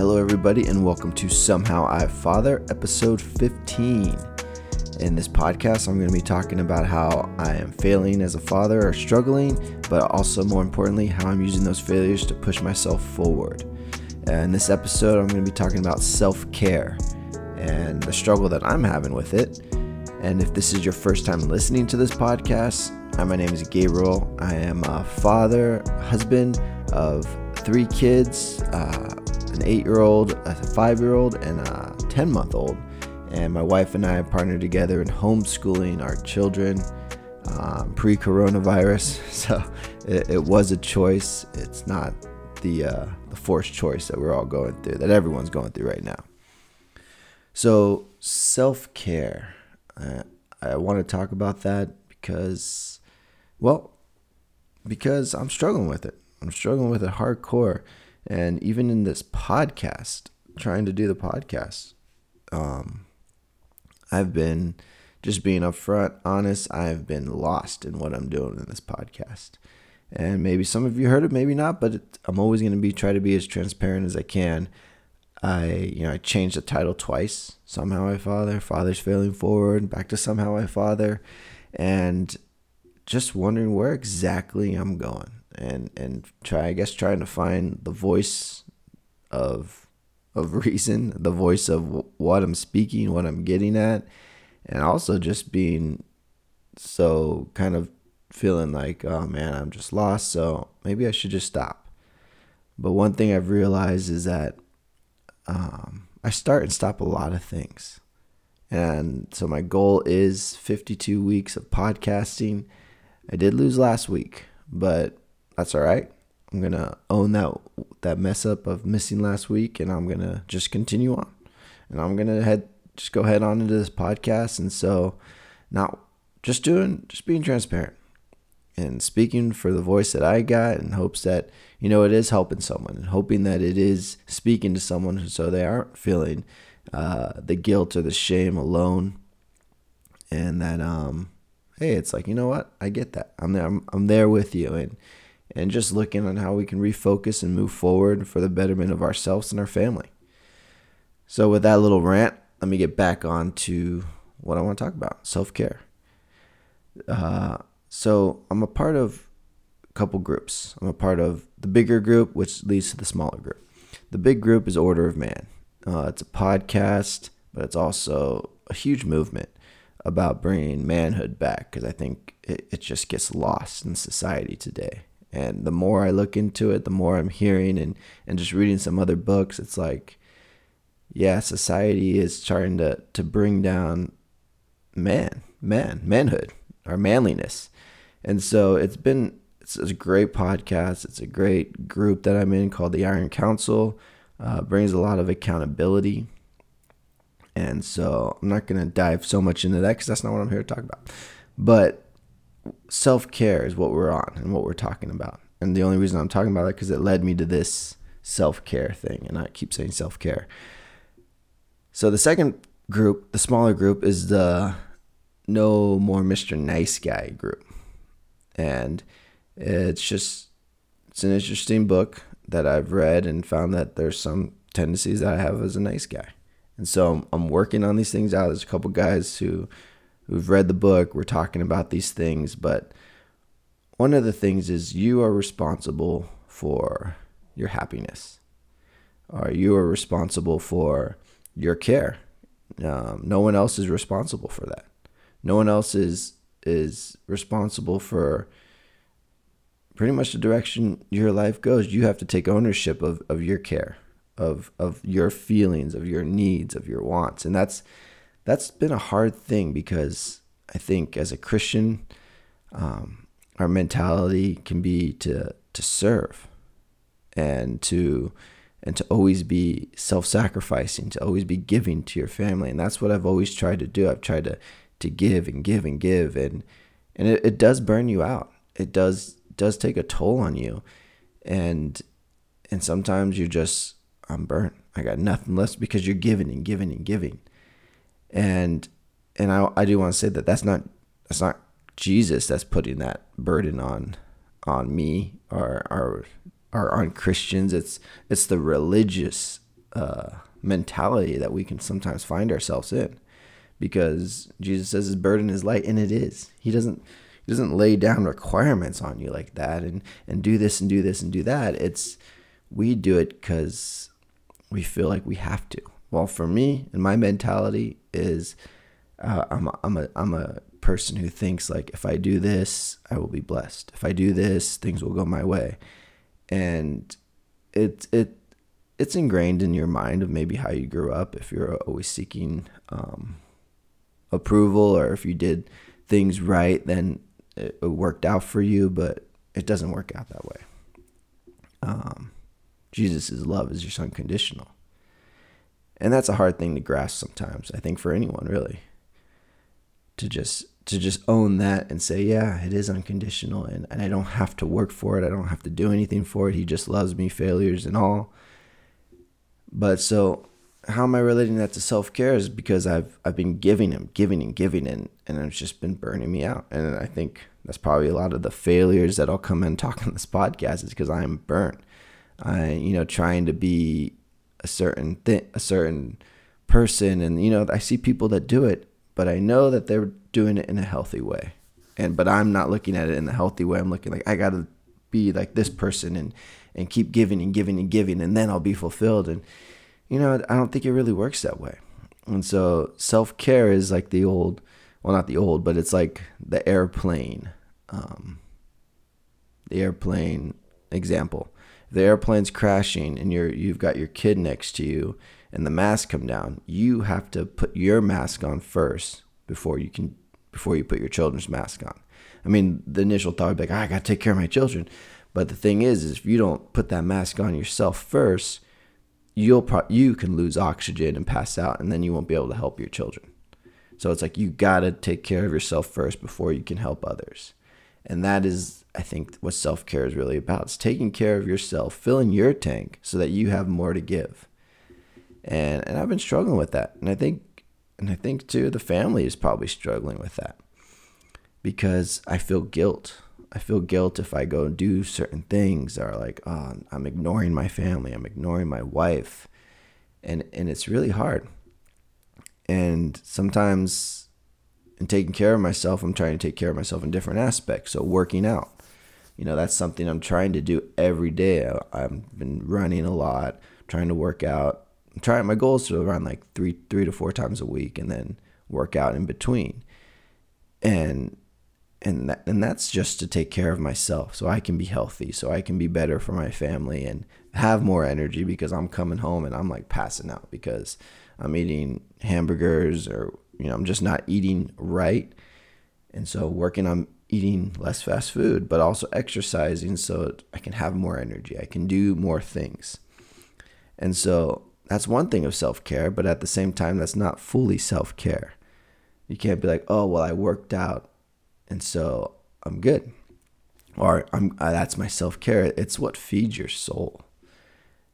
Hello, everybody, and welcome to Somehow I Father, episode 15. In this podcast, I'm going to be talking about how I am failing as a father or struggling, but also more importantly, how I'm using those failures to push myself forward. In this episode, I'm going to be talking about self care and the struggle that I'm having with it. And if this is your first time listening to this podcast, hi, my name is Gabriel. I am a father, husband of three kids uh, an eight year old, a five year old, and a 10 month old. And my wife and I have partnered together in homeschooling our children um, pre coronavirus. So it, it, was a choice. It's not the, uh, the forced choice that we're all going through, that everyone's going through right now. So, self care. Uh, I want to talk about that because, well, because I'm struggling with it. I'm struggling with it hardcore. And even in this podcast, trying to do the podcast, um, I've been just being upfront, honest. I've been lost in what I'm doing in this podcast. And maybe some of you heard it, maybe not, but it, I'm always going to be try to be as transparent as I can. I, you know, I changed the title twice. Somehow I father, father's failing forward, back to somehow I father, and just wondering where exactly I'm going and and try I guess trying to find the voice of of reason, the voice of what I'm speaking, what I'm getting at, and also just being so kind of feeling like, oh man, I'm just lost, so maybe I should just stop. But one thing I've realized is that um, I start and stop a lot of things. And so my goal is 52 weeks of podcasting. I did lose last week, but that's all right. I'm gonna own that that mess up of missing last week, and I'm gonna just continue on, and I'm gonna head just go head on into this podcast, and so not just doing just being transparent and speaking for the voice that I got, in hopes that you know it is helping someone, and hoping that it is speaking to someone so they aren't feeling uh, the guilt or the shame alone, and that um, hey, it's like you know what, I get that. I'm there. I'm, I'm there with you, and and just looking on how we can refocus and move forward for the betterment of ourselves and our family. So, with that little rant, let me get back on to what I want to talk about self care. Uh, so, I'm a part of a couple groups. I'm a part of the bigger group, which leads to the smaller group. The big group is Order of Man. Uh, it's a podcast, but it's also a huge movement about bringing manhood back because I think it, it just gets lost in society today. And the more I look into it, the more I'm hearing and, and just reading some other books, it's like, yeah, society is trying to, to bring down man, man, manhood, our manliness. And so it's been, it's a great podcast. It's a great group that I'm in called the Iron Council. Uh, brings a lot of accountability. And so I'm not going to dive so much into that because that's not what I'm here to talk about. But self care is what we're on and what we're talking about. And the only reason I'm talking about it because it led me to this self care thing, and I keep saying self care. So the second group, the smaller group, is the no more Mr. Nice Guy group, and it's just it's an interesting book that I've read and found that there's some tendencies that I have as a nice guy. And so I'm working on these things out. There's a couple guys who who've read the book, we're talking about these things, but one of the things is you are responsible for your happiness, or you are responsible for your care. Um, no one else is responsible for that. No one else is is responsible for pretty much the direction your life goes. You have to take ownership of, of your care, of of your feelings, of your needs, of your wants. And that's that's been a hard thing because I think as a Christian, um, our mentality can be to to serve and to and to always be self-sacrificing, to always be giving to your family, and that's what I've always tried to do. I've tried to to give and give and give, and and it, it does burn you out. It does does take a toll on you, and and sometimes you just I'm burnt. I got nothing left because you're giving and giving and giving and and I I do want to say that that's not that's not Jesus that's putting that burden on on me or or or on Christians. It's it's the religious uh, mentality that we can sometimes find ourselves in because Jesus says his burden is light and it is. He doesn't he doesn't lay down requirements on you like that and and do this and do this and do that. It's we do it cuz we feel like we have to. Well, for me and my mentality is uh, I'm a, I'm a I'm a person who thinks like if I do this, I will be blessed. If I do this, things will go my way. And it it it's ingrained in your mind of maybe how you grew up if you're always seeking um, approval or if you did things right, then it, worked out for you, but it doesn't work out that way. Um, Jesus' love is just unconditional. And that's a hard thing to grasp sometimes, I think, for anyone really. To just to just own that and say, yeah, it is unconditional and, and I don't have to work for it. I don't have to do anything for it. He just loves me, failures and all. But so how am I relating that to self care is because I've I've been giving him, giving and giving and and it's just been burning me out. And I think that's probably a lot of the failures that I'll come and talk on this podcast is because I'm burnt. I you know trying to be a certain thing, a certain person, and you know I see people that do it, but I know that they're doing it in a healthy way. And but I'm not looking at it in the healthy way. I'm looking like I gotta be like this person and and keep giving and giving and giving, and then I'll be fulfilled. And you know, I don't think it really works that way. And so self care is like the old, well, not the old, but it's like the airplane, um, the airplane example. The airplane's crashing and you're you've got your kid next to you and the mask come down, you have to put your mask on first before you can before you put your children's mask on. I mean, the initial thought would be like, oh, I gotta take care of my children. But the thing is, is if you don't put that mask on yourself first, you'll pro- you can lose oxygen and pass out and then you won't be able to help your children so it's like you got to take care of yourself first before you can help others and that is i think what self-care is really about. It's taking care of yourself filling your tank so that you have more to give. And and i've been struggling with that. And i think and i think too the family is probably struggling with that because i feel guilt. I feel guilt if I go and do certain things or like, oh, I'm ignoring my family, I'm ignoring my wife. And and it's really hard. And sometimes in taking care of myself, I'm trying to take care of myself in different aspects. So working out. You know, that's something I'm trying to do every day. I've been running a lot, trying to work out. I'm trying my goals to run like three three to four times a week and then work out in between. And and that, and that's just to take care of myself so I can be healthy so I can be better for my family and have more energy because I'm coming home and I'm like passing out because I'm eating hamburgers or you know I'm just not eating right. And so working on eating less fast food but also exercising so I can have more energy. I can do more things. And so that's one thing of self-care but at the same time that's not fully self-care. You can't be like oh well I worked out and so I'm good. Or I'm uh, that's my self care. It's what feeds your soul,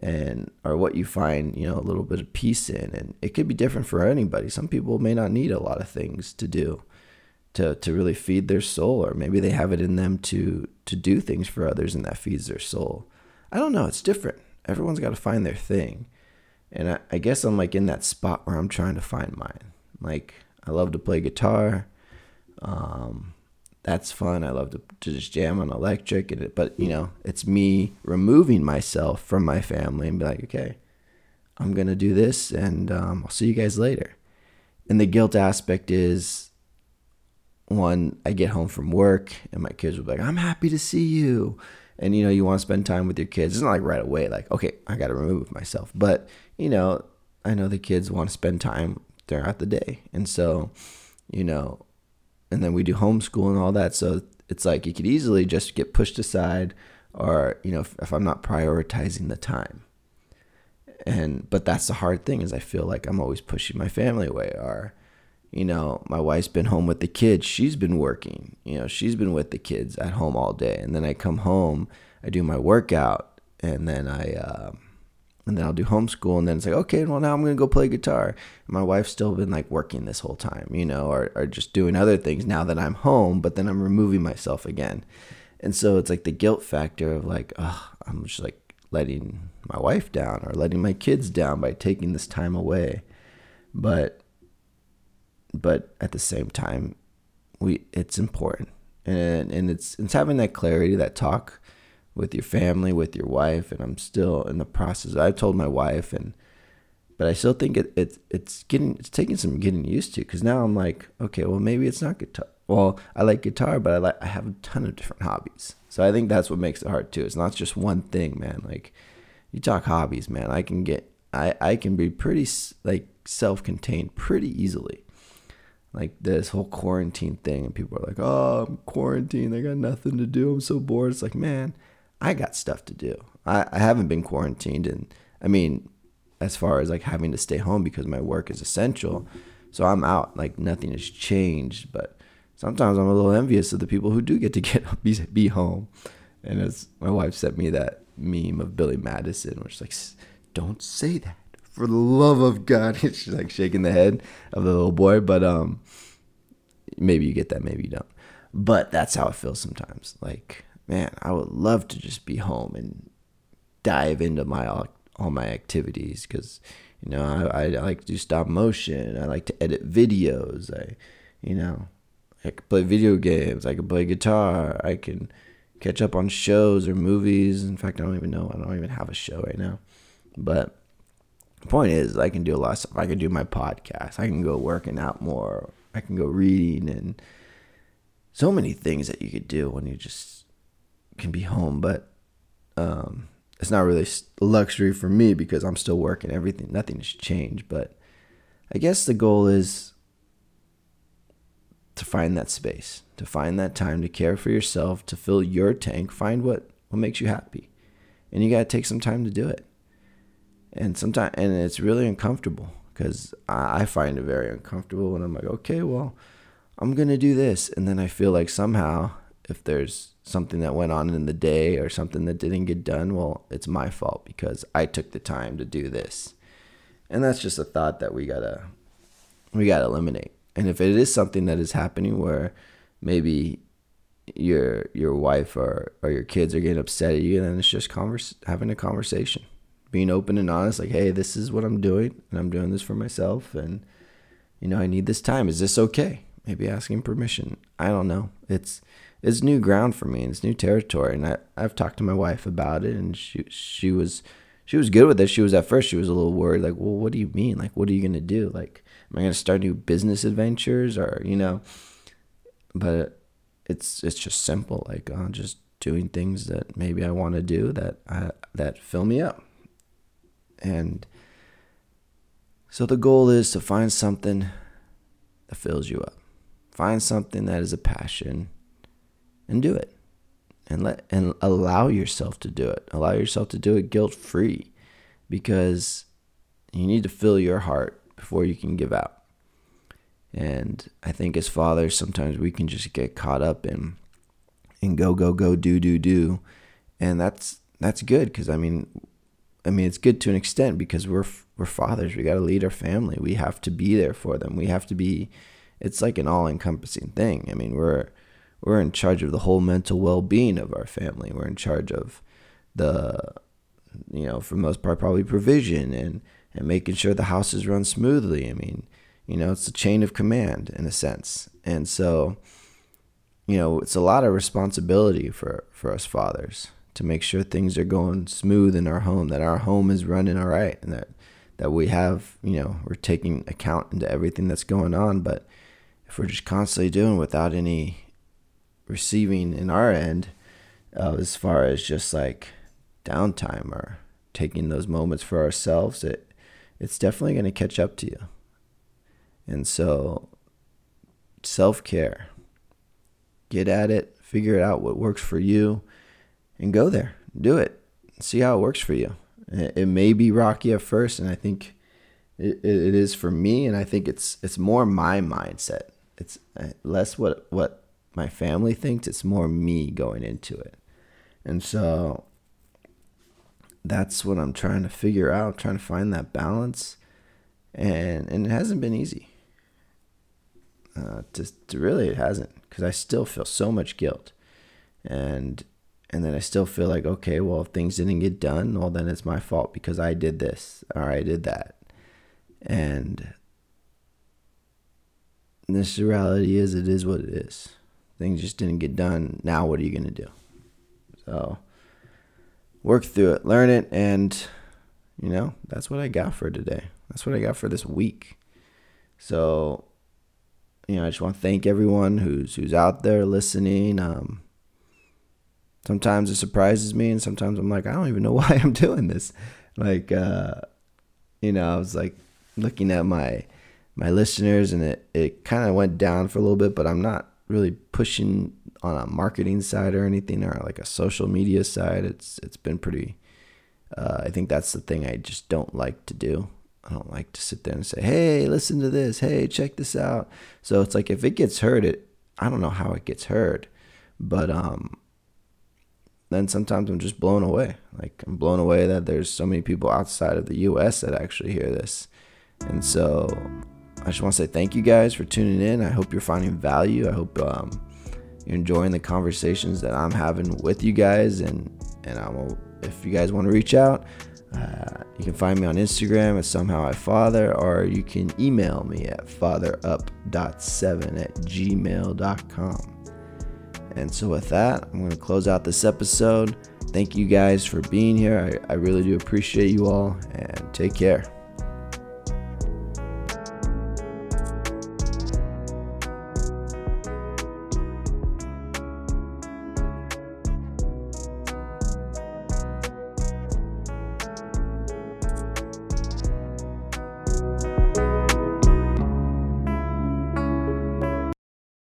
and or what you find you know a little bit of peace in, and it could be different for anybody. Some people may not need a lot of things to do to to really feed their soul, or maybe they have it in them to to do things for others, and that feeds their soul. I don't know. It's different. Everyone's got to find their thing, and I, I guess I'm like in that spot where I'm trying to find mine. Like I love to play guitar. Um, that's fun. I love to, to just jam on electric, and it, but you know, it's me removing myself from my family and be like, okay, I'm gonna do this, and um, I'll see you guys later. And the guilt aspect is one, I get home from work, and my kids will be like, I'm happy to see you. And you know, you want to spend time with your kids. It's not like right away, like, okay, I got to remove myself. But you know, I know the kids want to spend time throughout the day, and so, you know, and then we do homeschool and all that. So it's like you could easily just get pushed aside, or you know, if, if I'm not prioritizing the time. And but that's the hard thing is I feel like I'm always pushing my family away, or you know, my wife's been home with the kids. She's been working. You know, she's been with the kids at home all day, and then I come home, I do my workout, and then I. Uh, and then I'll do homeschool, and then it's like, okay, well now I'm gonna go play guitar. And my wife's still been like working this whole time, you know, or, or just doing other things now that I'm home, but then I'm removing myself again. And so it's like the guilt factor of like, oh, I'm just like letting my wife down or letting my kids down by taking this time away. But but at the same time, we it's important. And and it's it's having that clarity, that talk with your family, with your wife, and I'm still in the process. I told my wife and but I still think it, it it's getting it's taking some getting used to because now I'm like, okay, well maybe it's not guitar. Well, I like guitar, but I like I have a ton of different hobbies. So I think that's what makes it hard too. It's not just one thing, man. Like you talk hobbies, man. I can get I I can be pretty like self-contained pretty easily. Like this whole quarantine thing, and people are like, "Oh, I'm quarantined. I got nothing to do. I'm so bored." It's like, man, I got stuff to do. I, I haven't been quarantined, and I mean, as far as like having to stay home because my work is essential. So I'm out. Like nothing has changed, but sometimes I'm a little envious of the people who do get to get be, be home. And as my wife sent me that meme of Billy Madison, which is like, don't say that for the love of God. She's like shaking the head of the little boy, but um, maybe you get that, maybe you don't. But that's how it feels sometimes. Like, man, I would love to just be home and dive into my all my activities because you know I, I like to do stop motion. I like to edit videos. I, you know, I can play video games. I can play guitar. I can catch up on shows or movies. In fact, I don't even know. I don't even have a show right now. But the point is, I can do a lot of stuff. I can do my podcast. I can go working out more. I can go reading and so many things that you could do when you just can be home. But um, it's not really luxury for me because I'm still working. Everything, nothing has changed. But I guess the goal is to find that space, to find that time to care for yourself, to fill your tank, find what what makes you happy, and you got to take some time to do it. And sometimes, and it's really uncomfortable because I, I find it very uncomfortable when I'm like, okay, well, I'm gonna do this, and then I feel like somehow if there's something that went on in the day or something that didn't get done, well, it's my fault because I took the time to do this. And that's just a thought that we gotta we gotta eliminate. And if it is something that is happening where maybe your your wife or, or your kids are getting upset at you, then it's just converse having a conversation. Being open and honest, like, hey, this is what I'm doing and I'm doing this for myself and you know, I need this time. Is this okay? Maybe asking permission. I don't know. It's it's new ground for me it's new territory. And I, I've talked to my wife about it and she, she was, she was good with it. She was at first, she was a little worried, like, well, what do you mean? Like, what are you to do? Like, am I to start new business adventures or, you know, but it's, it's just simple. Like, uh, just doing things that maybe I want to do that, I, that fill me up. And so the goal is to find something that fills you up. Find something that is a passion and do it. And let and allow yourself to do it. Allow yourself to do it guilt free because you need to fill your heart before you can give out. And i think as fathers sometimes we can just get caught up in and go go go do do do. And that's that's good because i mean i mean it's good to an extent because we're we're fathers. We got to lead our family. We have to be there for them. We have to be it's like an all encompassing thing. I mean we're we're in charge of the whole mental well-being of our family. We're in charge of the you know for most part probably provision and and making sure the house is run smoothly. I mean you know it's a chain of command in a sense. And so you know it's a lot of responsibility for for us fathers to make sure things are going smooth in our home that our home is running all right and that that we have you know we're taking account into everything that's going on. But if we're just constantly doing without any receiving in our end uh, as far as just like downtime or taking those moments for ourselves it it's definitely going to catch up to you. And so self-care. Get at it figure it out what works for you and go there. Do it. See how it works for you. It, may be rocky at first and i think it, it is for me and i think it's it's more my mindset it's uh, less what what my family thinks, it's more me going into it. And so that's what I'm trying to figure out, trying to find that balance. And and it hasn't been easy. Uh, to, to really, it hasn't, because I still feel so much guilt, and and then I still feel like, okay, well, if things didn't get done, well, then it's my fault because I did this or I did that. And this reality is, it is what it is. Things just didn't get done. Now, what are you to do? So, work through it, learn it, and, you know, that's what I got for today. That's what I got for this week. So, you know, I just want to thank everyone who's who's out there listening. Um, sometimes it surprises me, and sometimes I'm like, I don't even know why I'm doing this. Like, uh, you know, I was like looking at my my listeners, and it it kind of went down for a little bit, but I'm not really pushing on a marketing side or anything, or like a social media side. It's it's been pretty. Uh, I think that's the thing I just don't like to do. I don't like to sit there and say, "Hey, listen to this. Hey, check this out." So it's like if it gets heard, it I don't know how it gets heard, but um, then sometimes I'm just blown away. Like I'm blown away that there's so many people outside of the U.S. that actually hear this, and so I just want to say thank you guys for tuning in. I hope you're finding value. I hope um, you're enjoying the conversations that I'm having with you guys, and and I'm if you guys want to reach out. Uh, you can find me on Instagram at somehow I father, or you can email me at fatherup.7 at gmail.com. And so, with that, I'm going to close out this episode. Thank you guys for being here. I, I really do appreciate you all, and take care.